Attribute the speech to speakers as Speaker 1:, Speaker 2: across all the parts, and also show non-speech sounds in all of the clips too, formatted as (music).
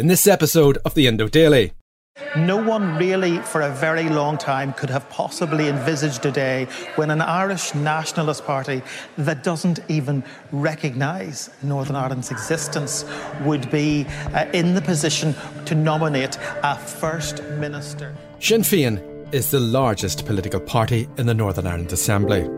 Speaker 1: In this episode of the Indo Daily,
Speaker 2: No one really, for a very long time, could have possibly envisaged a day when an Irish nationalist party that doesn't even recognise Northern Ireland's existence would be uh, in the position to nominate a First Minister.
Speaker 1: Sinn Féin is the largest political party in the Northern Ireland Assembly.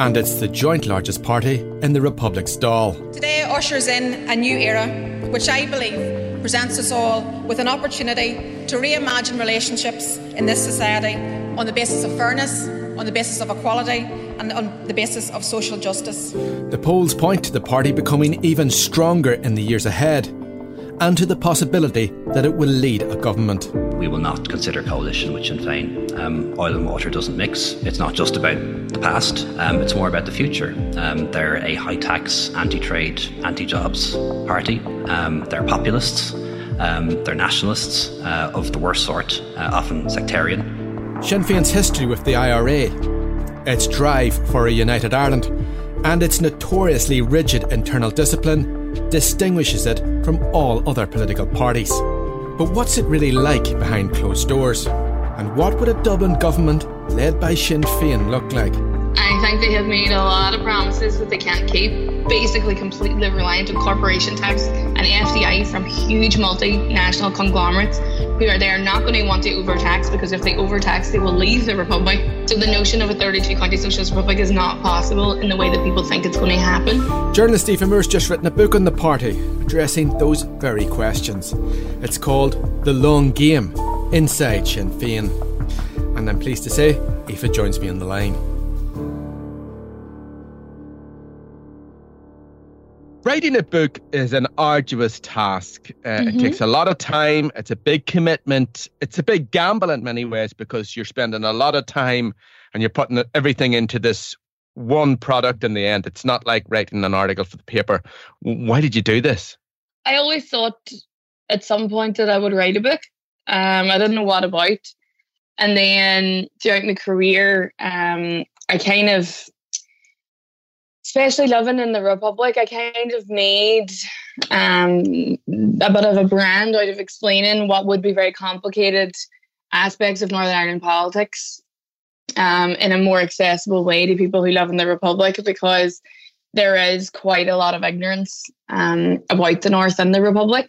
Speaker 1: And it's the joint largest party in the Republic's Dáil.
Speaker 3: Today ushers in a new era, which I believe presents us all with an opportunity to reimagine relationships in this society on the basis of fairness, on the basis of equality, and on the basis of social justice.
Speaker 1: The polls point to the party becoming even stronger in the years ahead, and to the possibility that it will lead a government.
Speaker 4: We will not consider coalition with Sinn Féin. Um, oil and water doesn't mix. It's not just about the past, um, it's more about the future. Um, they're a high tax, anti trade, anti jobs party. Um, they're populists, um, they're nationalists uh, of the worst sort, uh, often sectarian.
Speaker 1: Sinn Féin's history with the IRA, its drive for a united Ireland, and its notoriously rigid internal discipline distinguishes it from all other political parties. But what's it really like behind closed doors? And what would a Dublin government led by Sinn Féin look like?
Speaker 5: I think they have made a lot of promises that they can't keep. Basically, completely reliant on corporation tax and FDI from huge multinational conglomerates who are there not going to want to overtax because if they overtax, they will leave the republic. So the notion of a 32 county socialist republic is not possible in the way that people think it's going to happen.
Speaker 1: Journalist Stephen Moore's just written a book on the party addressing those very questions. It's called The Long Game Inside Sinn Féin. And I'm pleased to say Aoife joins me on the line. Writing a book is an arduous task. Uh,
Speaker 6: Mhm.
Speaker 1: It takes a lot of time. It's a big commitment. It's a big gamble in many ways because you're spending a lot of time and you're putting everything into this one product in the end. It's not like writing an article for the paper. Why did you do this?
Speaker 5: I always thought at some point that I would write a book. Um, I didn't know what about. And then throughout my career, um, I kind of, especially living in the Republic, I kind of made um, a bit of a brand out of explaining what would be very complicated aspects of Northern Ireland politics um, in a more accessible way to people who live in the Republic because there is quite a lot of ignorance um, about the North and the Republic.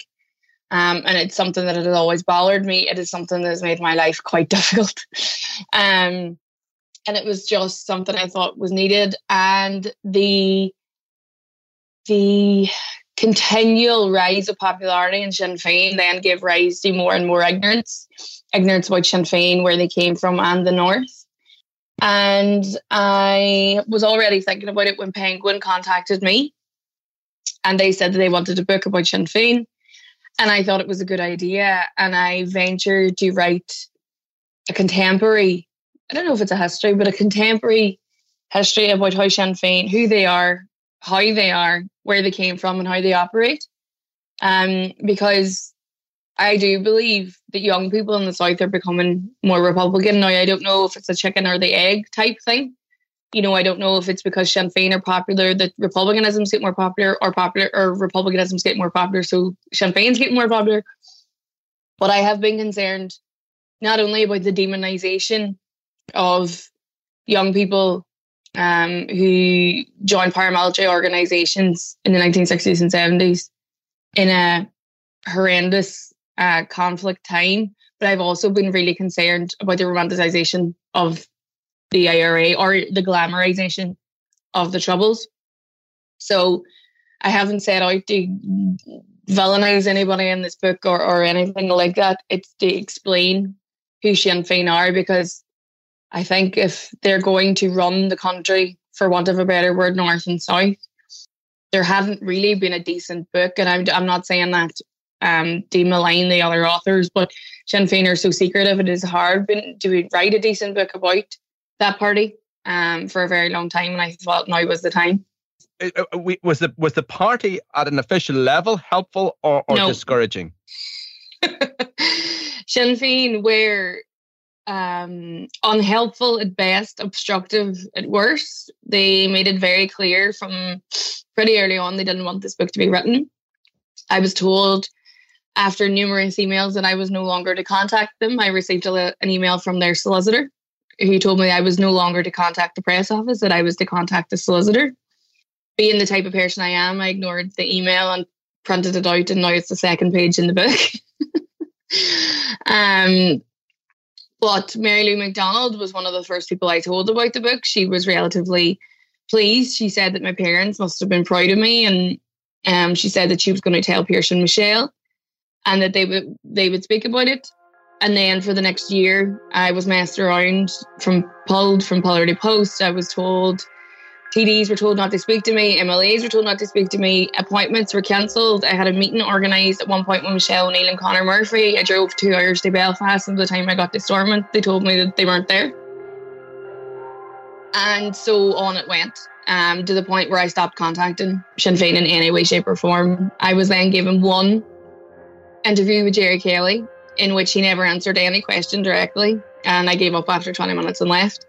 Speaker 5: Um, and it's something that has always bothered me. It is something that has made my life quite (laughs) difficult. um, and it was just something I thought was needed. And the the continual rise of popularity in Sinn Féin then gave rise to more and more ignorance, ignorance about Sinn Féin, where they came from, and the North. And I was already thinking about it when Penguin contacted me and they said that they wanted a book about Sinn Féin. And I thought it was a good idea. And I ventured to write a contemporary, I don't know if it's a history, but a contemporary history about how Sinn Féin, who they are, how they are, where they came from, and how they operate. Um, because I do believe that young people in the South are becoming more Republican. Now, I don't know if it's a chicken or the egg type thing. You know, I don't know if it's because Sinn Féin are popular that Republicanism's get more popular or popular or Republicanism's get more popular, so Sinn Féin's getting more popular. But I have been concerned not only about the demonization of young people um, who joined paramilitary organizations in the 1960s and 70s in a horrendous uh, conflict time. But I've also been really concerned about the romanticization of the IRA or the glamorization of the Troubles. So I haven't set out to villainize anybody in this book or, or anything like that. It's to explain who Sinn Féin are because I think if they're going to run the country, for want of a better word, north and south, there hasn't really been a decent book. And I'm, I'm not saying that um, to malign the other authors, but Sinn Féin are so secretive, it is hard been, to write a decent book about that party um, for a very long time. And I thought now was the time.
Speaker 1: Uh, uh, was the was the party at an official level helpful or, or no. discouraging? (laughs)
Speaker 5: Sinn Féin were um, unhelpful at best, obstructive at worst. They made it very clear from pretty early on they didn't want this book to be written. I was told after numerous emails that I was no longer to contact them. I received a, an email from their solicitor who told me I was no longer to contact the press office, that I was to contact the solicitor. Being the type of person I am, I ignored the email and printed it out, and now it's the second page in the book. (laughs) um, but Mary Lou McDonald was one of the first people I told about the book. She was relatively pleased. She said that my parents must have been proud of me, and um, she said that she was going to tell Pearse and Michelle, and that they would they would speak about it. And then for the next year, I was messed around from pulled from pillar to post. I was told TDs were told not to speak to me, MLAs were told not to speak to me, appointments were cancelled. I had a meeting organised at one point with Michelle O'Neill and Conor Murphy. I drove two hours to Belfast, and by the time I got to Stormont, they told me that they weren't there. And so on it went. Um, to the point where I stopped contacting Sinn Féin in any way, shape, or form. I was then given one interview with Gerry Kelly, in which he never answered any question directly, and I gave up after 20 minutes and left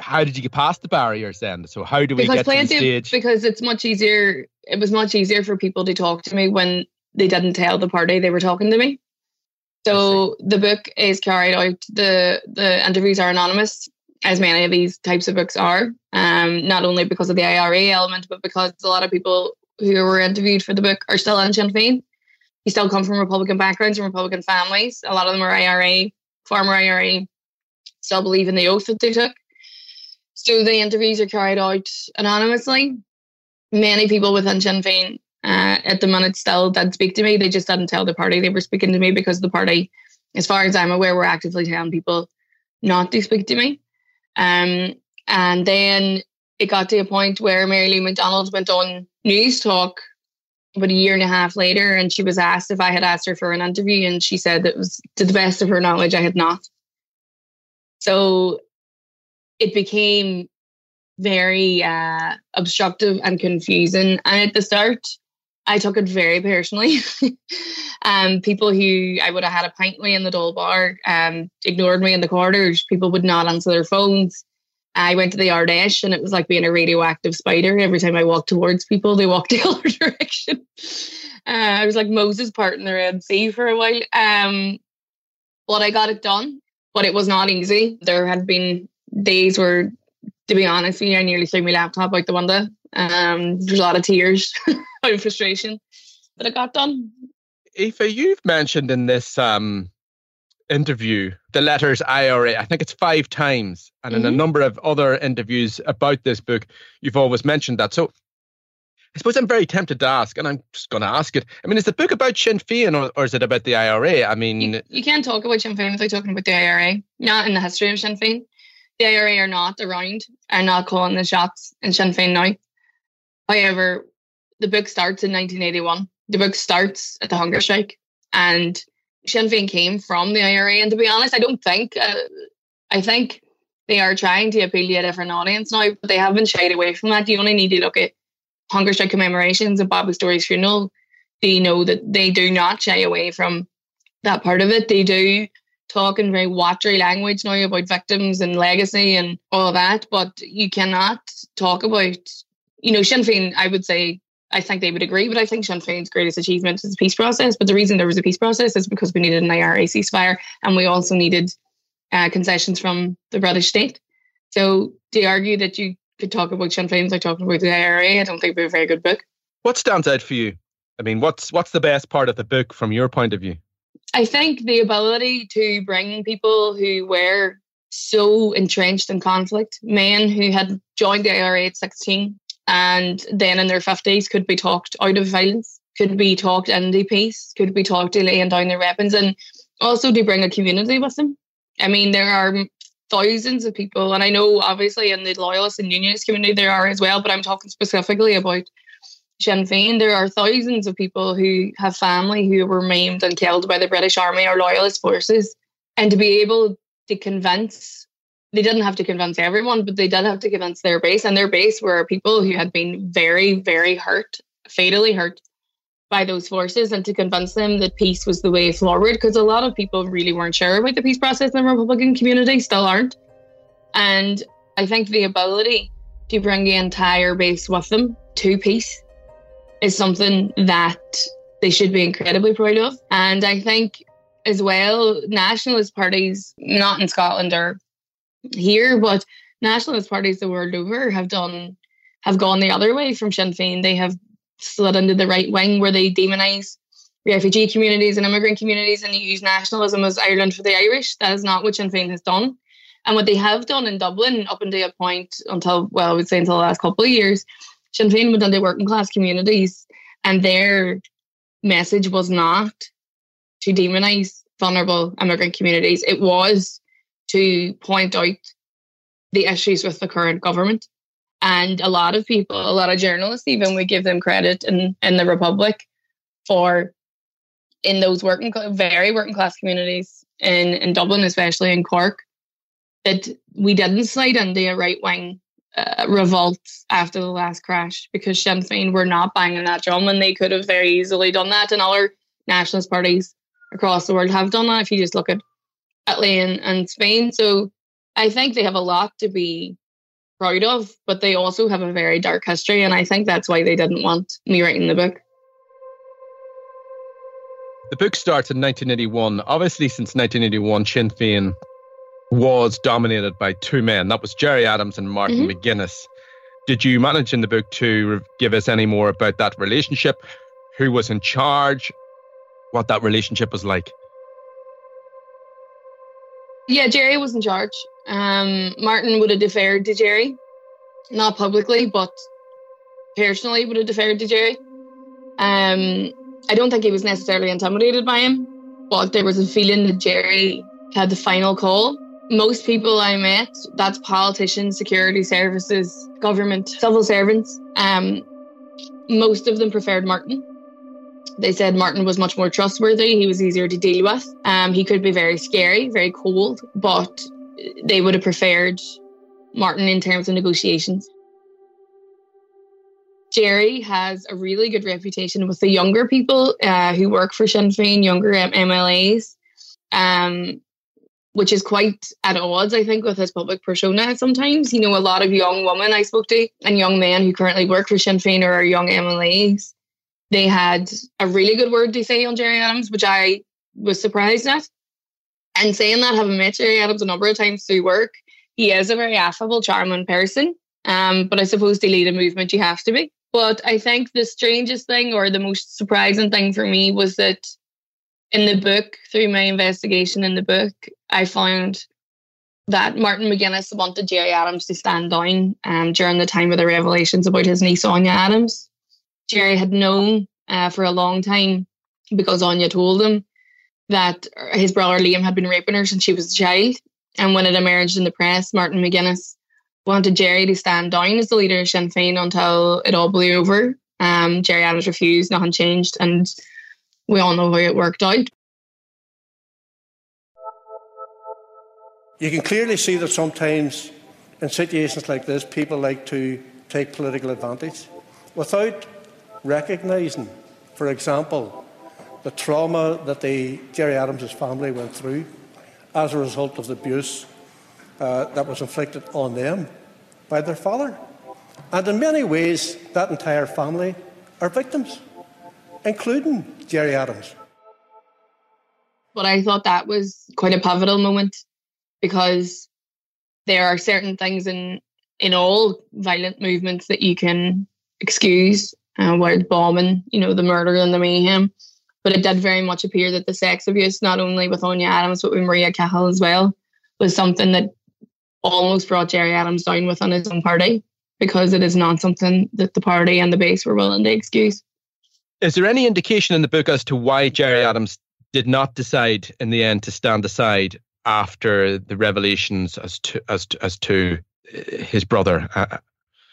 Speaker 1: how did you get past the barriers then? So how do we because get to the stage?
Speaker 5: Because it's much easier. It was much easier for people to talk to me when they didn't tell the party they were talking to me. So the book is carried out. the The interviews are anonymous, as many of these types of books are. Um, not only because of the IRA element, but because a lot of people who were interviewed for the book are still in Sinn Féin. You still come from Republican backgrounds and Republican families. A lot of them are IRA, former IRA, still believe in the oath that they took. So the interviews are carried out anonymously. Many people within Sinn Féin uh, at the minute still did speak to me. They just didn't tell the party they were speaking to me because the party, as far as I'm aware, were actively telling people not to speak to me. Um, and then it got to a point where Mary Lou McDonald went on Newstalk about a year and a half later, and she was asked if I had asked her for an interview, and she said that it was to the best of her knowledge I had not. So it became very uh, obstructive and confusing. And at the start, I took it very personally. (laughs) um, people who I would have had a pint with in the Dáil bar um, ignored me in the corridors. People would not answer their phones. I went to the Ard Fheis and it was like being a radioactive spider. Every time I walked towards people, they walked (laughs) the other direction. Uh, I was like Moses parting the Red Sea for a while. Um, but I got it done, but it was not easy. There had been days were, to be honest, you I nearly threw my laptop out the window. Um, there's a lot of tears (laughs) out of frustration, but it got done.
Speaker 1: Aoife, you've mentioned in this um, interview the letters IRA. I think it's five times, and mm-hmm. in a mm-hmm. number of other interviews about this book, you've always mentioned that. So I suppose I'm very tempted to ask, and I'm just going to ask it. I mean, is the book about Sinn Féin or, or is it about the IRA? I mean,
Speaker 5: you, you, can't talk about Sinn Féin without talking about the IRA, not in the history of Sinn Féin the IRA are not around, are not calling the shots in Sinn Féin now. However, the book starts in 1981. The book starts at the hunger strike, and Sinn Féin came from the IRA. And to be honest, I don't think, uh, I think they are trying to appeal to a different audience now, but they haven't shied away from that. You only need to look at hunger strike commemorations and Bobby Storey's funeral. Do you know that they do not shy away from that part of it? They do talking very watery language now about victims and legacy and all that, but you cannot talk about, you know, Sinn Féin, I would say, I think they would agree, but I think Sinn Féin's greatest achievement is the peace process. But the reason there was a peace process is because we needed an IRA ceasefire and we also needed uh, concessions from the British state. So you argue that you could talk about Sinn Féin's like talking about the IRA? I don't think it'd be a very good book.
Speaker 1: What stands out for you? I mean, what's what's the best part of the book from your point of view?
Speaker 5: I think the ability to bring people who were so entrenched in conflict, men who had joined the IRA at 16 and then in their 50s could be talked out of violence, could be talked into peace, could be talked to laying down their weapons, and also to bring a community with them. I mean, there are thousands of people, and I know obviously in the loyalist and unionist community there are as well, but I'm talking specifically about Sinn Féin. There are thousands of people who have family who were maimed and killed by the British Army or loyalist forces, and to be able to convince they didn't have to convince everyone, but they did have to convince their base, and their base were people who had been very, very hurt, fatally hurt by those forces, and to convince them that peace was the way forward. Because a lot of people really weren't sure about the peace process in the Republican community, still aren't. And I think the ability to bring the entire base with them to peace is something that they should be incredibly proud of. And I think as well, nationalist parties, not in Scotland or here, but nationalist parties the world over have done have gone the other way from Sinn Féin. They have slid into the right wing where they demonise refugee communities and immigrant communities and they use nationalism as Ireland for the Irish. That is not what Sinn Féin has done. And what they have done in Dublin up until a point until well, I would say until the last couple of years, Sinn Féin went into working class communities and their message was not to demonise vulnerable immigrant communities. It was to point out the issues with the current government. And a lot of people, a lot of journalists, even we give them credit in, in the Republic for in those working, very working class communities in, in Dublin, especially in Cork, that we didn't slide into a right wing uh, revolt after the last crash because Sinn Féin were not banging that drum and they could have very easily done that. And other nationalist parties across the world have done that. If you just look at Italy and, and Spain. So I think they have a lot to be proud of, but they also have a very dark history. And I think that's why they didn't want me writing the book.
Speaker 1: The book starts in 1981. Obviously, since 1981, Sinn Féin was dominated by two men. That was Gerry Adams and Martin mm-hmm. McGuinness. Did you manage in the book to give us any more about that relationship? Who was in charge? What that relationship was like?
Speaker 5: Yeah, Gerry was in charge. Um, Martin would have deferred to Gerry, not publicly, but personally would have deferred to Gerry. Um, I don't think he was necessarily intimidated by him, but there was a feeling that Gerry had the final call. Most people I met, that's politicians, security services, government, civil servants, um, most of them preferred Martin. They said Martin was much more trustworthy. He was easier to deal with. Um, he could be very scary, very cold, but they would have preferred Martin in terms of negotiations. Gerry has a really good reputation with the younger people uh, who work for Sinn Féin, younger MLAs, um, which is quite at odds, I think, with his public persona sometimes. You know, a lot of young women I spoke to and young men who currently work for Sinn Féin or are young MLAs they had a really good word to say on Gerry Adams, which I was surprised at. And saying that, having met Gerry Adams a number of times through work, he is a very affable, charming person. Um, but I suppose to lead a movement, you have to be. But I think the strangest thing or the most surprising thing for me was that in the book, through my investigation in the book, I found that Martin McGuinness wanted Gerry Adams to stand down um, during the time of the revelations about his niece Áine Adams. Gerry had known uh, for a long time because Áine told him that his brother Liam had been raping her since she was a child. And when it emerged in the press, Martin McGuinness wanted Gerry to stand down as the leader of Sinn Féin until it all blew over. Um, Gerry Adams refused, nothing changed, and we all know how it worked out.
Speaker 6: You can clearly see that sometimes in situations like this, people like to take political advantage without recognising, for example, the trauma that the Gerry Adams' family went through as a result of the abuse uh, that was inflicted on them by their father. And in many ways, that entire family are victims, including Gerry Adams.
Speaker 5: But I thought that was quite a pivotal moment because there are certain things in in all violent movements that you can excuse, uh, it's bombing, you know, the murder and the mayhem. But it did very much appear that the sex abuse, not only with Áine Adams, but with Maria Cahill as well, was something that almost brought Gerry Adams down within his own party because it is not something that the party and the base were willing to excuse.
Speaker 1: Is there any indication in the book as to why Gerry Adams did not decide in the end to stand aside after the revelations as to as to, as to his brother? Uh,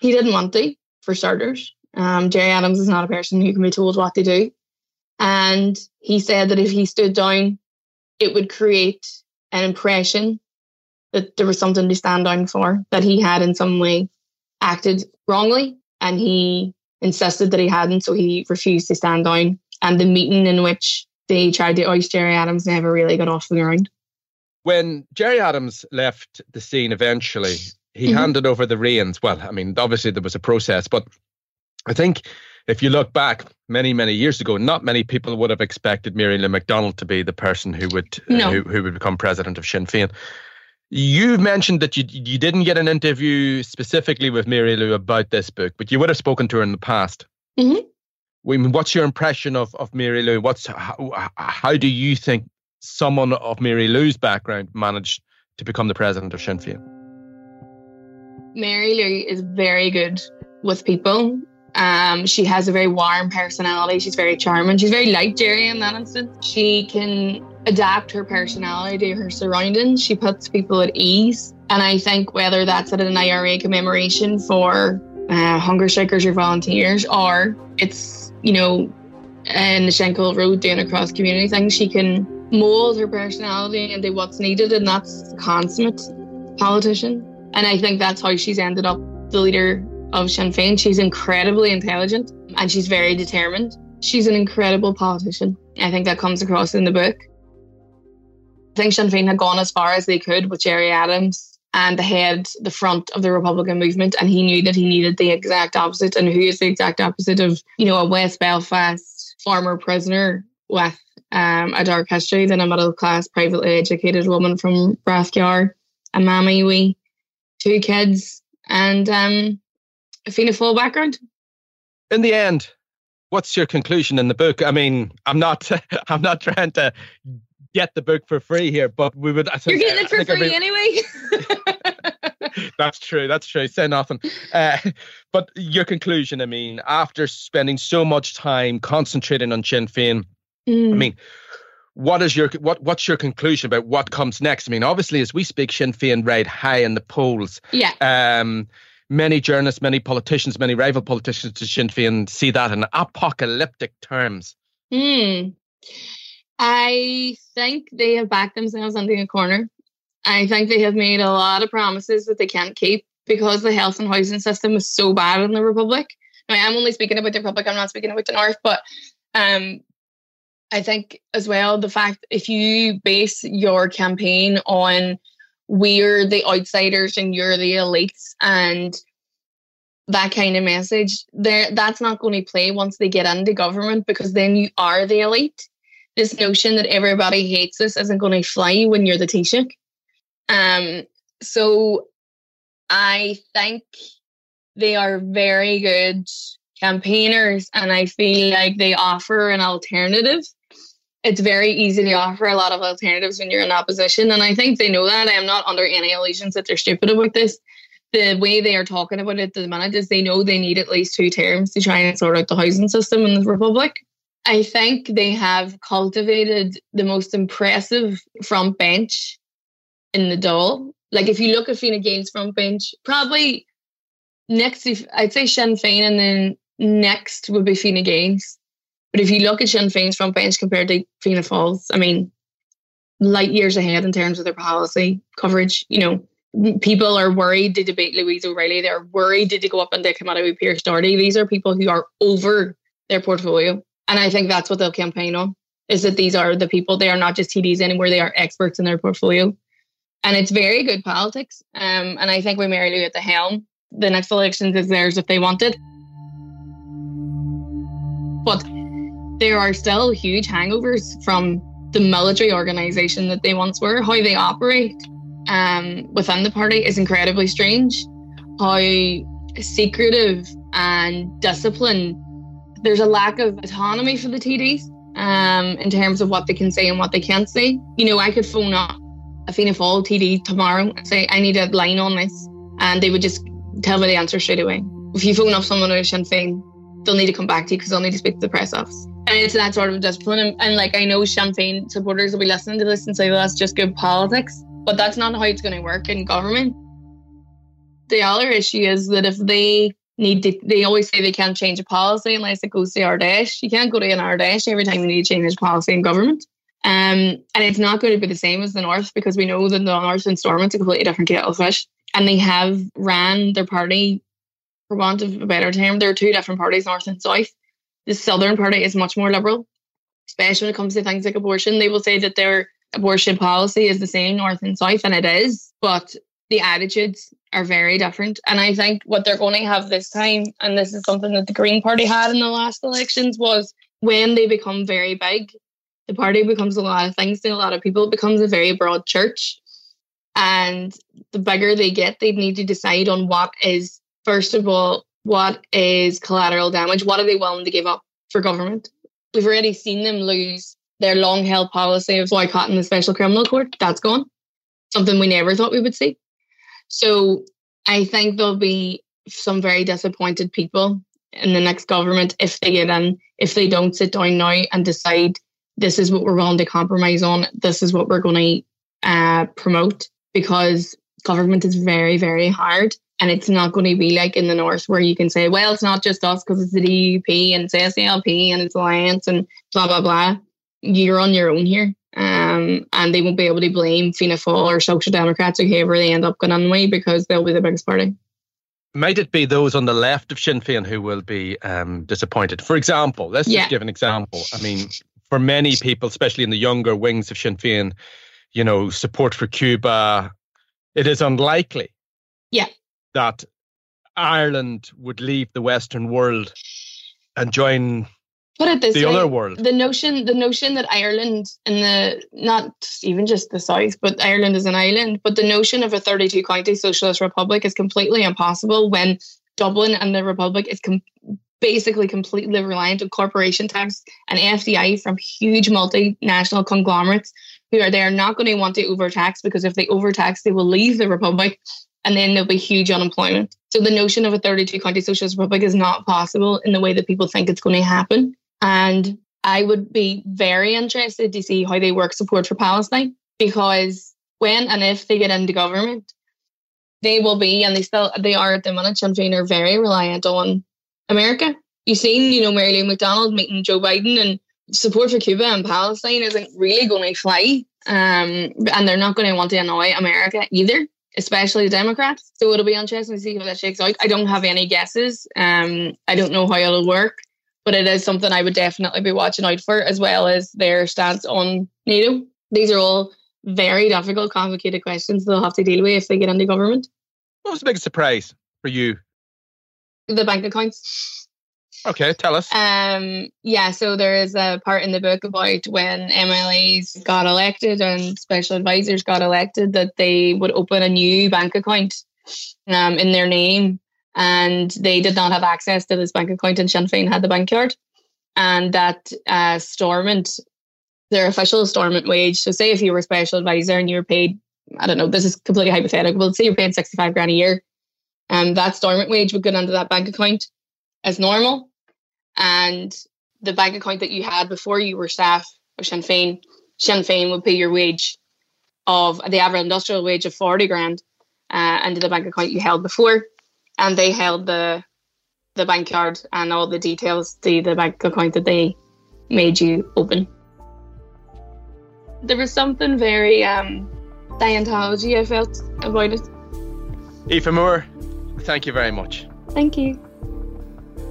Speaker 5: he didn't want to, for starters. Um, Gerry Adams is not a person who can be told what to do. And he said that if he stood down, it would create an impression that there was something to stand down for, that he had in some way acted wrongly. And he insisted that he hadn't, so he refused to stand down. And the meeting in which they tried to oust Gerry Adams never really got off the ground.
Speaker 1: When Gerry Adams left the scene eventually, he mm-hmm. handed over the reins. Well, I mean, obviously there was a process, but I think if you look back many, many years ago, not many people would have expected Mary Lou McDonald to be the person who would no. uh, who, who would become president of Sinn Féin. You mentioned that you you didn't get an interview specifically with Mary Lou about this book, but you would have spoken to her in the past.
Speaker 5: Mm-hmm.
Speaker 1: What's your impression of, of Mary Lou? What's how, how do you think someone of Mary Lou's background managed to become the president of Sinn Féin?
Speaker 5: Mary Lou is very good with people. Um, she has a very warm personality. She's very charming. She's very like Gerry in that instance. She can adapt her personality to her surroundings. She puts people at ease. And I think whether that's at an IRA commemoration for uh, hunger strikers or volunteers, or it's, you know, in the Shankill Road doing a cross community thing, she can mold her personality into what's needed, and that's consummate politician. And I think that's how she's ended up the leader of Sinn Féin. She's incredibly intelligent and she's very determined. She's an incredible politician. I think that comes across in the book. I think Sinn Féin had gone as far as they could with Gerry Adams and the head, the front of the Republican movement, and he knew that he needed the exact opposite. And who is the exact opposite of, you know, a West Belfast former prisoner with um, a dark history than a middle class, privately educated woman from Rathgar, a mammy wee two kids, and um, Fianna Fáil background.
Speaker 1: In the end, what's your conclusion in the book? I mean, I'm not, (laughs) I'm not trying to get the book for free here, but we would. I
Speaker 5: think, You're getting it for free anyway. (laughs) (laughs)
Speaker 1: that's true. That's true. Say nothing. Uh, but your conclusion, I mean, after spending so much time concentrating on Sinn Féin, mm. I mean, what is your what what's your conclusion about what comes next? I mean, obviously, as we speak, Sinn Féin right high in the polls.
Speaker 5: Yeah.
Speaker 1: Um, many journalists, many politicians, many rival politicians to Sinn Féin see that in apocalyptic terms.
Speaker 5: Hmm. I think they have backed themselves into a corner. I think they have made a lot of promises that they can't keep because the health and housing system is so bad in the Republic. Now, I'm only speaking about the Republic, I'm not speaking about the North, but um, I think as well the fact if you base your campaign on we're the outsiders and you're the elites and that kind of message there that's not going to play once they get into government because then you are the elite this notion that everybody hates us isn't going to fly when you're the Taoiseach. Um, so I think they are very good campaigners and I feel like they offer an alternative it's very easy to offer a lot of alternatives when you're in opposition. And I think they know that. I am not under any illusions that they're stupid about this. The way they are talking about it at the minute is they know they need at least two terms to try and sort out the housing system in the Republic. I think they have cultivated the most impressive front bench in the Dáil. Like if you look at Fine Gael's front bench, probably next, I'd say Sinn Féin, and then next would be Fine Gael's. But if you look at Sinn Féin's front bench compared to Fianna Fáil's, I mean, light years ahead in terms of their policy coverage. You know, people are worried to debate Louise O'Reilly. They're worried to go up and they come out with Pearse Doherty. These are people who are over their portfolio. And I think that's what they'll campaign on is that these are the people, they are not just TDs anymore, they are experts in their portfolio. And it's very good politics. Um, and I think with Mary Lou at the helm, the next elections is theirs if they want it. but there are still huge hangovers from the military organization that they once were. How they operate um, within the party is incredibly strange. How secretive and disciplined. There's a lack of autonomy for the TDs um, in terms of what they can say and what they can't say. You know, I could phone up a Fianna Fáil TD tomorrow and say, I need a line on this. And they would just tell me the answer straight away. If you phone up someone at Sinn Féin, they'll need to come back to you because they'll need to speak to the press office. And it's that sort of discipline. And, and like, I know Féin supporters will be listening to this and say, well, that's just good politics. But that's not how it's going to work in government. The other issue is that if they need to, they always say they can't change a policy unless it goes to Ard Fheis. You can't go to an Ard Fheis every time you need to change a policy in government. Um, and it's not going to be the same as the North because we know that the North and Stormont's a completely different kettle of fish. And they have ran their party, for want of a better term, there are two different parties, North and South. The Southern Party is much more liberal, especially when it comes to things like abortion. They will say that their abortion policy is the same North and South, and it is, but the attitudes are very different. And I think what they're going to have this time, and this is something that the Green Party had in the last elections, was when they become very big, the party becomes a lot of things to a lot of people. It becomes a very broad church. And the bigger they get, they need to decide on what is, first of all, what is collateral damage? What are they willing to give up for government? We've already seen them lose their long held policy of boycotting the special criminal court. That's gone. Something we never thought we would see. So I think there'll be some very disappointed people in the next government if they get in, if they don't sit down now and decide this is what we're willing to compromise on, this is what we're going to uh, promote, because government is very, very hard. And it's not going to be like in the north where you can say, well, it's not just us because it's the DUP and it's SDLP and it's Alliance and blah, blah, blah. You're on your own here. Um, and they won't be able to blame Fianna Fáil or Social Democrats or whoever they end up going anyway because they'll be the biggest party.
Speaker 1: Might it be those on the left of Sinn Féin who will be um, disappointed? For example, let's
Speaker 5: Yeah.
Speaker 1: just give an example. I mean, for many people, especially in the younger wings of Sinn Féin, you know, support for Cuba, it is unlikely
Speaker 5: Yeah.
Speaker 1: That Ireland would leave the Western world and join
Speaker 5: Put it this
Speaker 1: the
Speaker 5: way,
Speaker 1: other world.
Speaker 5: The notion, the notion that Ireland and the not even just the south, but Ireland is an island, but the notion of a 32 county socialist republic is completely impossible when Dublin and the republic is com- basically completely reliant on corporation tax and FDI from huge multinational conglomerates who are there not going to want to overtax because if they overtax, they will leave the republic and then there'll be huge unemployment. So the notion of a 32 county socialist republic is not possible in the way that people think it's going to happen. And I would be very interested to see how they work support for Palestine because when and if they get into government, they will be, and they still they are at the minute, Sinn Féin are very reliant on America. You've seen, you know, Mary Lou McDonald meeting Joe Biden and support for Cuba and Palestine isn't really going to fly. Um, and they're not going to want to annoy America either, especially the Democrats. So it'll be interesting to see how that shakes out. I don't have any guesses. Um, I don't know how it'll work, but it is something I would definitely be watching out for, as well as their stance on NATO. These are all very difficult, complicated questions they'll have to deal with if they get into government.
Speaker 1: What was the biggest surprise for you?
Speaker 5: The bank accounts.
Speaker 1: Okay, tell us.
Speaker 5: Um, yeah, so there is a part in the book about when MLAs got elected and special advisors got elected that they would open a new bank account um, in their name, and they did not have access to this bank account, and Sinn Féin had the bank card, and that uh, Stormont, their official Stormont wage. So, say if you were a special advisor and you were paid, I don't know, this is completely hypothetical, but say you're paid sixty five grand a year, and that Stormont wage would go into that bank account as normal and the bank account that you had before you were staff of Sinn Féin, Sinn Féin would pay your wage of the average industrial wage of 40 grand uh, into the bank account you held before. And they held the the bank card and all the details to the bank account that they made you open. There was something very um, Scientology I felt about it.
Speaker 1: Aoife Moore, thank you very much.
Speaker 5: Thank you.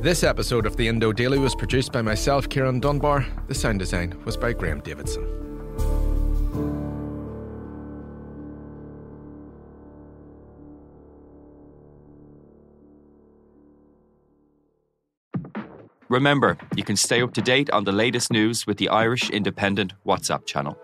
Speaker 1: This episode of the Indo Daily was produced by myself, Ciarán Dunbar. The sound design was by Graham Davidson.
Speaker 7: Remember, you can stay up to date on the latest news with the Irish Independent WhatsApp channel.